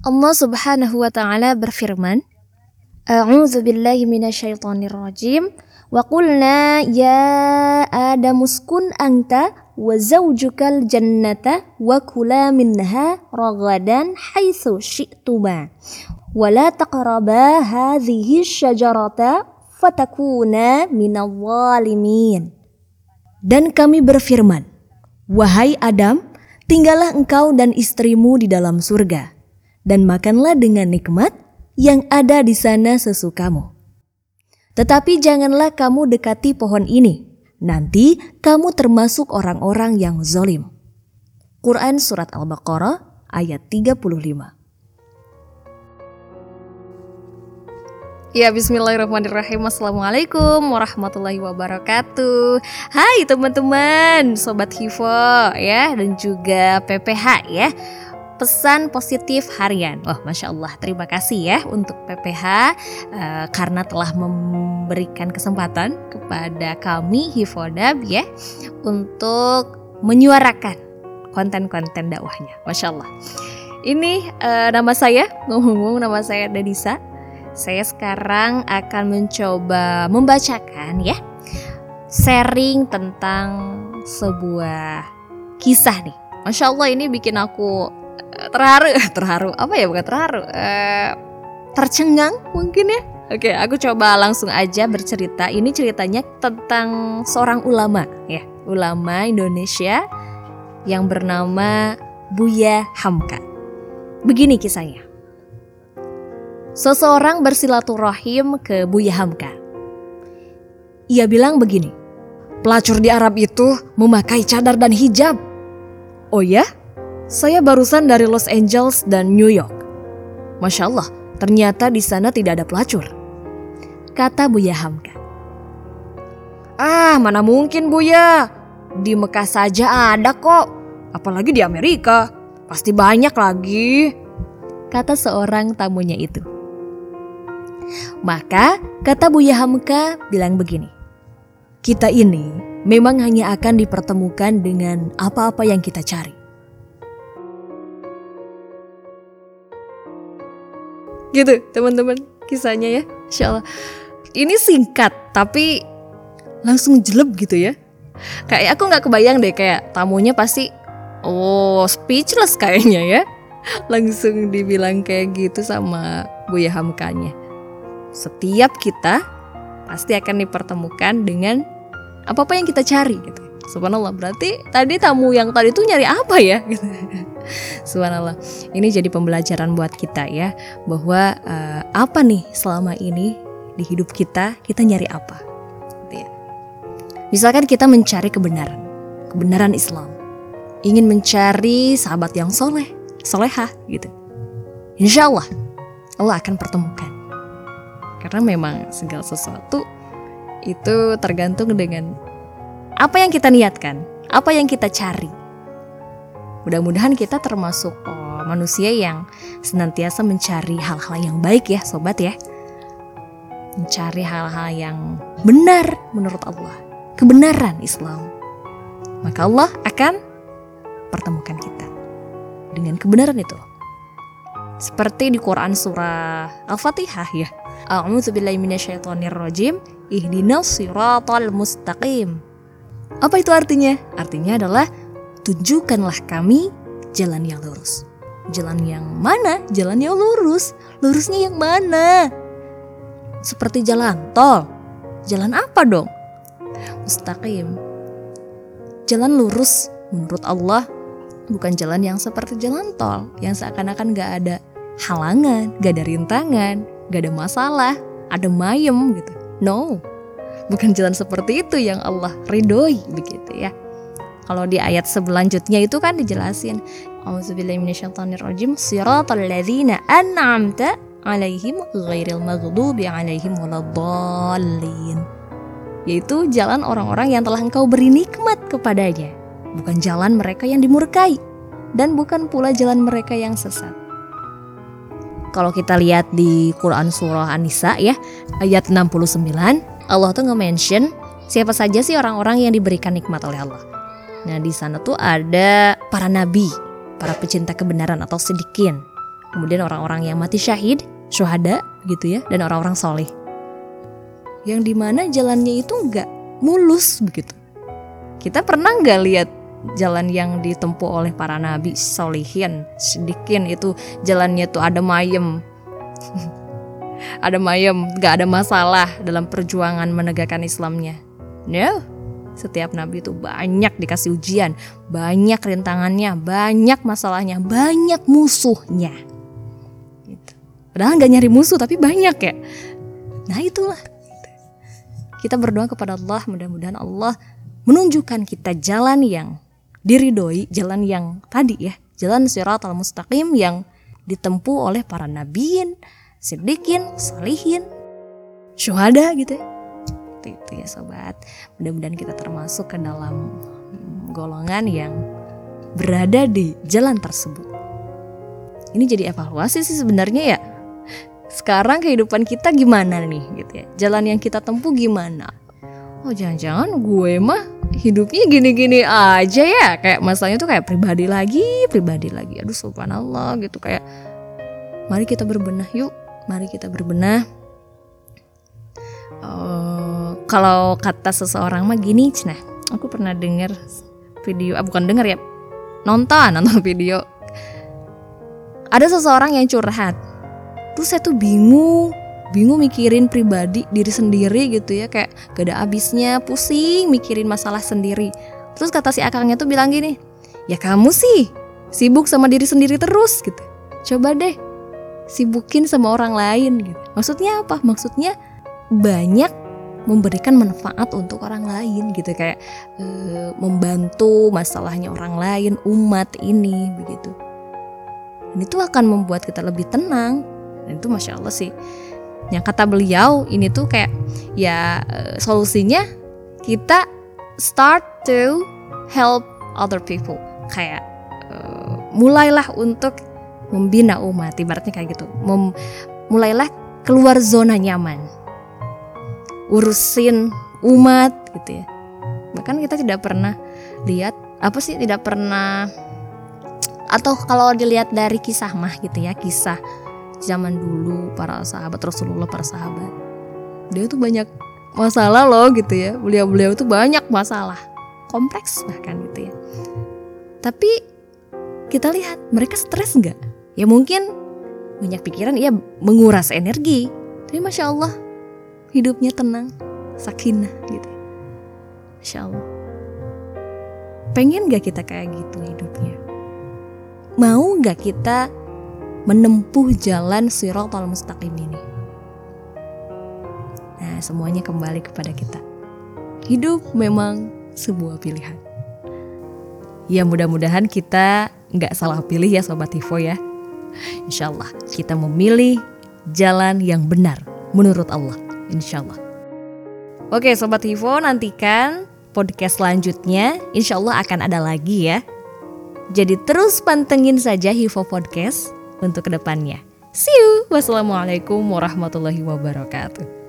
Allah Subhanahu wa taala berfirman, A'udzu billahi minasyaitonir rajim. Wa qulna ya Adam uskun anta wa zawjukal jannata wa kula minha ragadan haitsu syi'tuma wa la taqraba hadhihi syajarata fatakuna minal zalimin. Dan kami berfirman, Wahai Adam, tinggallah engkau dan istrimu di dalam surga, dan makanlah dengan nikmat yang ada di sana sesukamu. Tetapi janganlah kamu dekati pohon ini, nanti kamu termasuk orang-orang yang zolim. Quran Surat Al-Baqarah ayat 35 Ya bismillahirrahmanirrahim. Assalamualaikum warahmatullahi wabarakatuh. Hai teman-teman Sobat Hivo ya Dan juga PPH ya Pesan positif harian. Wah Masya Allah terima kasih ya Untuk PPH uh, eh, Karena telah memberikan kesempatan Kepada kami Hivodab ya Untuk menyuarakan Konten-konten dakwahnya. Masya Allah. Ini uh, nama saya, ngomong-ngomong nama saya Dadisa saya sekarang akan mencoba membacakan ya sharing tentang sebuah kisah nih. Masya Allah ini bikin aku terharu, terharu apa ya bukan terharu, uh, tercengang mungkin ya. Oke, aku coba langsung aja bercerita. Ini ceritanya tentang seorang ulama ya, ulama Indonesia yang bernama Buya Hamka. Begini kisahnya. Seseorang bersilaturahim ke Buya Hamka. Ia bilang begini, pelacur di Arab itu memakai cadar dan hijab. Oh ya? Saya barusan dari Los Angeles dan New York. Masya Allah, ternyata di sana tidak ada pelacur. Kata Buya Hamka. Ah, mana mungkin Buya? Di Mekah saja ada kok. Apalagi di Amerika. Pasti banyak lagi. Kata seorang tamunya itu. Maka kata Buya Hamka bilang begini. Kita ini memang hanya akan dipertemukan dengan apa-apa yang kita cari. Gitu teman-teman kisahnya ya. Insya Allah. Ini singkat tapi langsung jelek gitu ya. Kayak aku nggak kebayang deh kayak tamunya pasti oh speechless kayaknya ya. Langsung dibilang kayak gitu sama Buya Hamkanya setiap kita pasti akan dipertemukan dengan apa-apa yang kita cari gitu. Subhanallah, berarti tadi tamu yang tadi itu nyari apa ya? Subhanallah, ini jadi pembelajaran buat kita ya bahwa uh, apa nih selama ini di hidup kita kita nyari apa? Gitu ya. Misalkan kita mencari kebenaran, kebenaran Islam, ingin mencari sahabat yang soleh, solehah gitu. Insya Allah Allah akan pertemukan karena memang segala sesuatu itu tergantung dengan apa yang kita niatkan, apa yang kita cari. Mudah-mudahan kita termasuk oh, manusia yang senantiasa mencari hal-hal yang baik ya, sobat ya. Mencari hal-hal yang benar menurut Allah, kebenaran Islam. Maka Allah akan pertemukan kita dengan kebenaran itu. Seperti di Quran surah Al-Fatihah ya. A'udzu billahi minasyaitonir rajim. Ihdinas siratal mustaqim. Apa itu artinya? Artinya adalah tunjukkanlah kami jalan yang lurus. Jalan yang mana? Jalan yang lurus. Lurusnya yang mana? Seperti jalan tol. Jalan apa dong? Mustaqim. Jalan lurus menurut Allah bukan jalan yang seperti jalan tol yang seakan-akan gak ada halangan, gak ada rintangan, gak ada masalah, ada mayem gitu. No, bukan jalan seperti itu yang Allah ridhoi begitu ya. Kalau di ayat selanjutnya itu kan dijelasin an'amta alaihim ghairil maghdubi alaihim Yaitu jalan orang-orang yang telah engkau beri nikmat kepadanya Bukan jalan mereka yang dimurkai Dan bukan pula jalan mereka yang sesat kalau kita lihat di Quran Surah An-Nisa ya, ayat 69, Allah tuh nge-mention siapa saja sih orang-orang yang diberikan nikmat oleh Allah. Nah di sana tuh ada para nabi, para pecinta kebenaran atau sedikin, kemudian orang-orang yang mati syahid, syuhada gitu ya, dan orang-orang soleh. Yang di mana jalannya itu nggak mulus begitu. Kita pernah nggak lihat jalan yang ditempuh oleh para nabi solihin, sedikin itu jalannya tuh ada mayem. ada mayem, nggak ada masalah dalam perjuangan menegakkan Islamnya. No, setiap nabi itu banyak dikasih ujian, banyak rintangannya, banyak masalahnya, banyak musuhnya. Gitu. Padahal nggak nyari musuh tapi banyak ya. Nah itulah. Kita berdoa kepada Allah, mudah-mudahan Allah menunjukkan kita jalan yang diridoi, jalan yang tadi ya, jalan al mustaqim yang ditempuh oleh para nabiin, siddiqin, salihin, syuhada gitu ya. Seperti itu ya sobat. Mudah-mudahan kita termasuk ke dalam golongan yang berada di jalan tersebut. Ini jadi evaluasi sih sebenarnya ya. Sekarang kehidupan kita gimana nih gitu ya? Jalan yang kita tempuh gimana? Oh jangan-jangan gue mah hidupnya gini-gini aja ya? Kayak masalahnya tuh kayak pribadi lagi pribadi lagi. Aduh subhanallah gitu. Kayak mari kita berbenah yuk mari kita berbenah. Uh, kalau kata seseorang mah gini cina aku pernah dengar video ah bukan dengar ya. Nonton nonton video. Ada seseorang yang curhat. Terus saya tuh bingung bingung mikirin pribadi diri sendiri gitu ya. Kayak gak ada abisnya pusing mikirin masalah sendiri. Terus kata si akangnya tuh bilang gini ya kamu sih sibuk sama diri sendiri terus gitu. Coba deh sibukin sama orang lain gitu. Maksudnya apa? Maksudnya banyak memberikan manfaat untuk orang lain gitu. Kayak e, membantu masalahnya orang lain umat ini begitu. Dan itu akan membuat kita lebih tenang. Dan itu masya Allah sih. Yang kata beliau ini tuh kayak ya e, solusinya kita start to help other people. Kayak e, mulailah untuk membina umat ibaratnya kayak gitu. Mem, mulailah keluar zona nyaman. Urusin umat gitu ya. Bahkan kita tidak pernah lihat apa sih tidak pernah atau kalau dilihat dari kisah mah gitu ya kisah zaman dulu para sahabat Rasulullah para sahabat. Dia tuh banyak masalah loh gitu ya. Beliau-beliau tuh banyak masalah. Kompleks bahkan gitu ya. Tapi kita lihat mereka stres nggak ya mungkin banyak pikiran ya menguras energi tapi masya Allah hidupnya tenang, sakinah gitu. Masya Allah. Pengen gak kita kayak gitu hidupnya? Mau gak kita menempuh jalan al mustaqim ini? Nah semuanya kembali kepada kita. Hidup memang sebuah pilihan. Ya mudah-mudahan kita nggak salah pilih ya Sobat Tivo ya. Insya Allah kita memilih jalan yang benar menurut Allah insya Allah. Oke Sobat Hivo nantikan podcast selanjutnya insya Allah akan ada lagi ya. Jadi terus pantengin saja Hivo Podcast untuk ke depannya. See you. Wassalamualaikum warahmatullahi wabarakatuh.